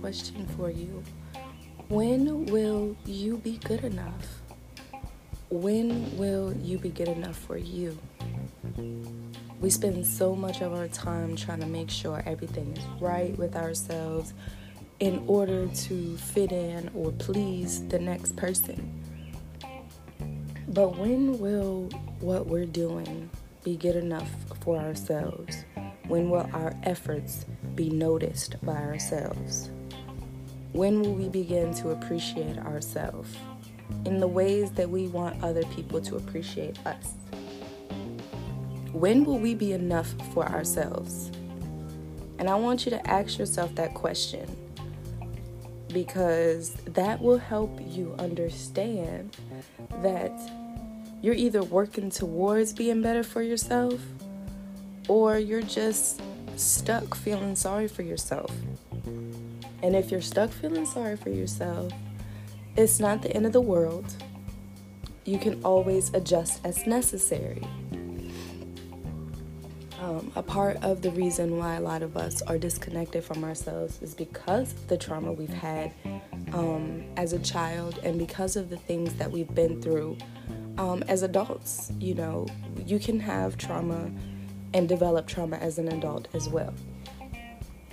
question for you. When will you be good enough? When will you be good enough for you? We spend so much of our time trying to make sure everything is right with ourselves in order to fit in or please the next person. But when will what we're doing be good enough for ourselves? When will our efforts be noticed by ourselves? When will we begin to appreciate ourselves in the ways that we want other people to appreciate us? When will we be enough for ourselves? And I want you to ask yourself that question because that will help you understand that you're either working towards being better for yourself or you're just stuck feeling sorry for yourself. And if you're stuck feeling sorry for yourself, it's not the end of the world. You can always adjust as necessary. Um, a part of the reason why a lot of us are disconnected from ourselves is because of the trauma we've had um, as a child and because of the things that we've been through um, as adults. You know, you can have trauma and develop trauma as an adult as well.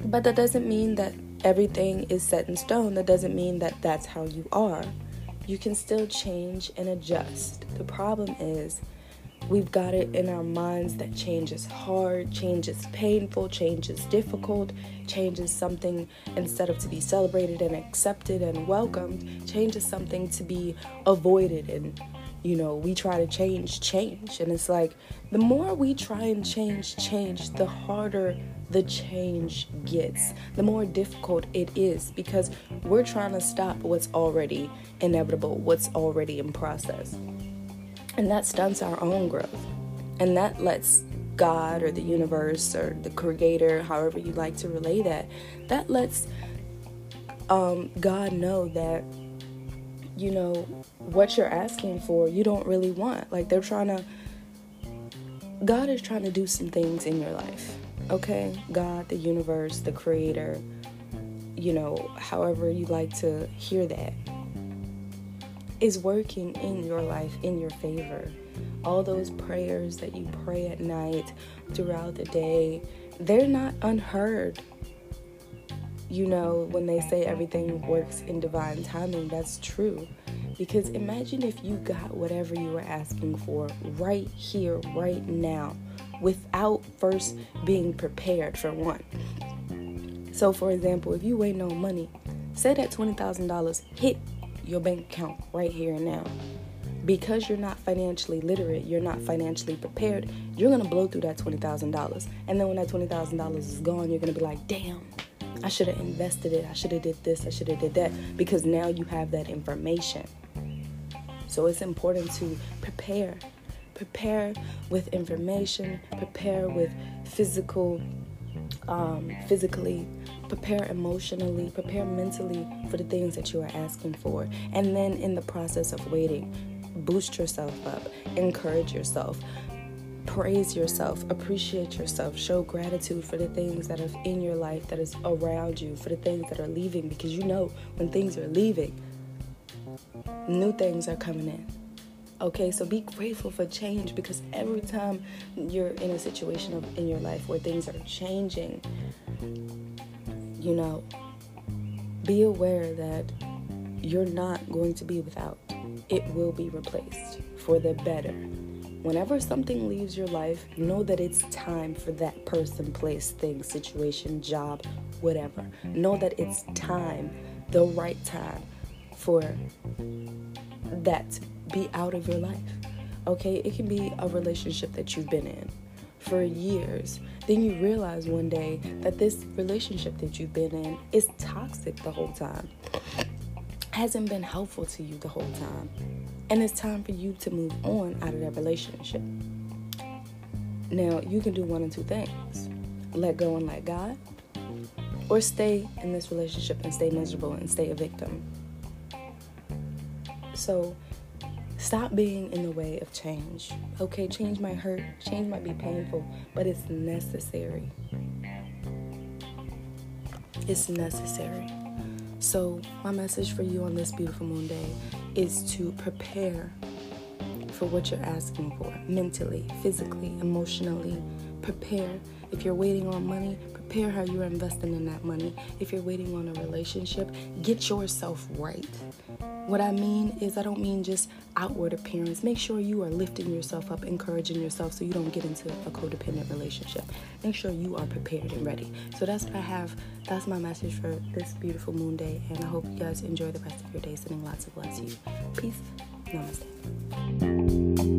But that doesn't mean that everything is set in stone. That doesn't mean that that's how you are. You can still change and adjust. The problem is, We've got it in our minds that change is hard, change is painful, change is difficult, change is something instead of to be celebrated and accepted and welcomed, change is something to be avoided and you know, we try to change change and it's like the more we try and change change, the harder the change gets, the more difficult it is because we're trying to stop what's already inevitable, what's already in process. And that stunts our own growth. And that lets God or the universe or the creator, however you like to relay that, that lets um, God know that, you know, what you're asking for, you don't really want. Like they're trying to, God is trying to do some things in your life. Okay? God, the universe, the creator, you know, however you like to hear that is working in your life in your favor. All those prayers that you pray at night, throughout the day, they're not unheard. You know, when they say everything works in divine timing, that's true. Because imagine if you got whatever you were asking for right here, right now, without first being prepared for one. So, for example, if you wait no money, say that $20,000 hit your bank account right here and now. Because you're not financially literate, you're not financially prepared, you're gonna blow through that $20,000. And then when that $20,000 is gone, you're gonna be like, damn, I should have invested it, I should have did this, I should have did that, because now you have that information. So it's important to prepare. Prepare with information, prepare with physical, um, physically prepare emotionally, prepare mentally for the things that you are asking for. And then in the process of waiting, boost yourself up, encourage yourself, praise yourself, appreciate yourself, show gratitude for the things that are in your life that is around you, for the things that are leaving because you know when things are leaving, new things are coming in. Okay, so be grateful for change because every time you're in a situation of, in your life where things are changing, you know, be aware that you're not going to be without. It will be replaced for the better. Whenever something leaves your life, know that it's time for that person, place, thing, situation, job, whatever. Mm-hmm. Know that it's time, the right time for that to be out of your life. Okay, it can be a relationship that you've been in for years then you realize one day that this relationship that you've been in is toxic the whole time, hasn't been helpful to you the whole time. And it's time for you to move on out of that relationship. Now, you can do one of two things let go and let God, or stay in this relationship and stay miserable and stay a victim. So, Stop being in the way of change. Okay, change might hurt, change might be painful, but it's necessary. It's necessary. So, my message for you on this beautiful moon day is to prepare for what you're asking for mentally, physically, emotionally. Prepare. If you're waiting on money, prepare how you're investing in that money. If you're waiting on a relationship, get yourself right. What I mean is, I don't mean just outward appearance. Make sure you are lifting yourself up, encouraging yourself so you don't get into a codependent relationship. Make sure you are prepared and ready. So that's what I have. That's my message for this beautiful moon day. And I hope you guys enjoy the rest of your day. Sending lots of love to you. Peace. Namaste.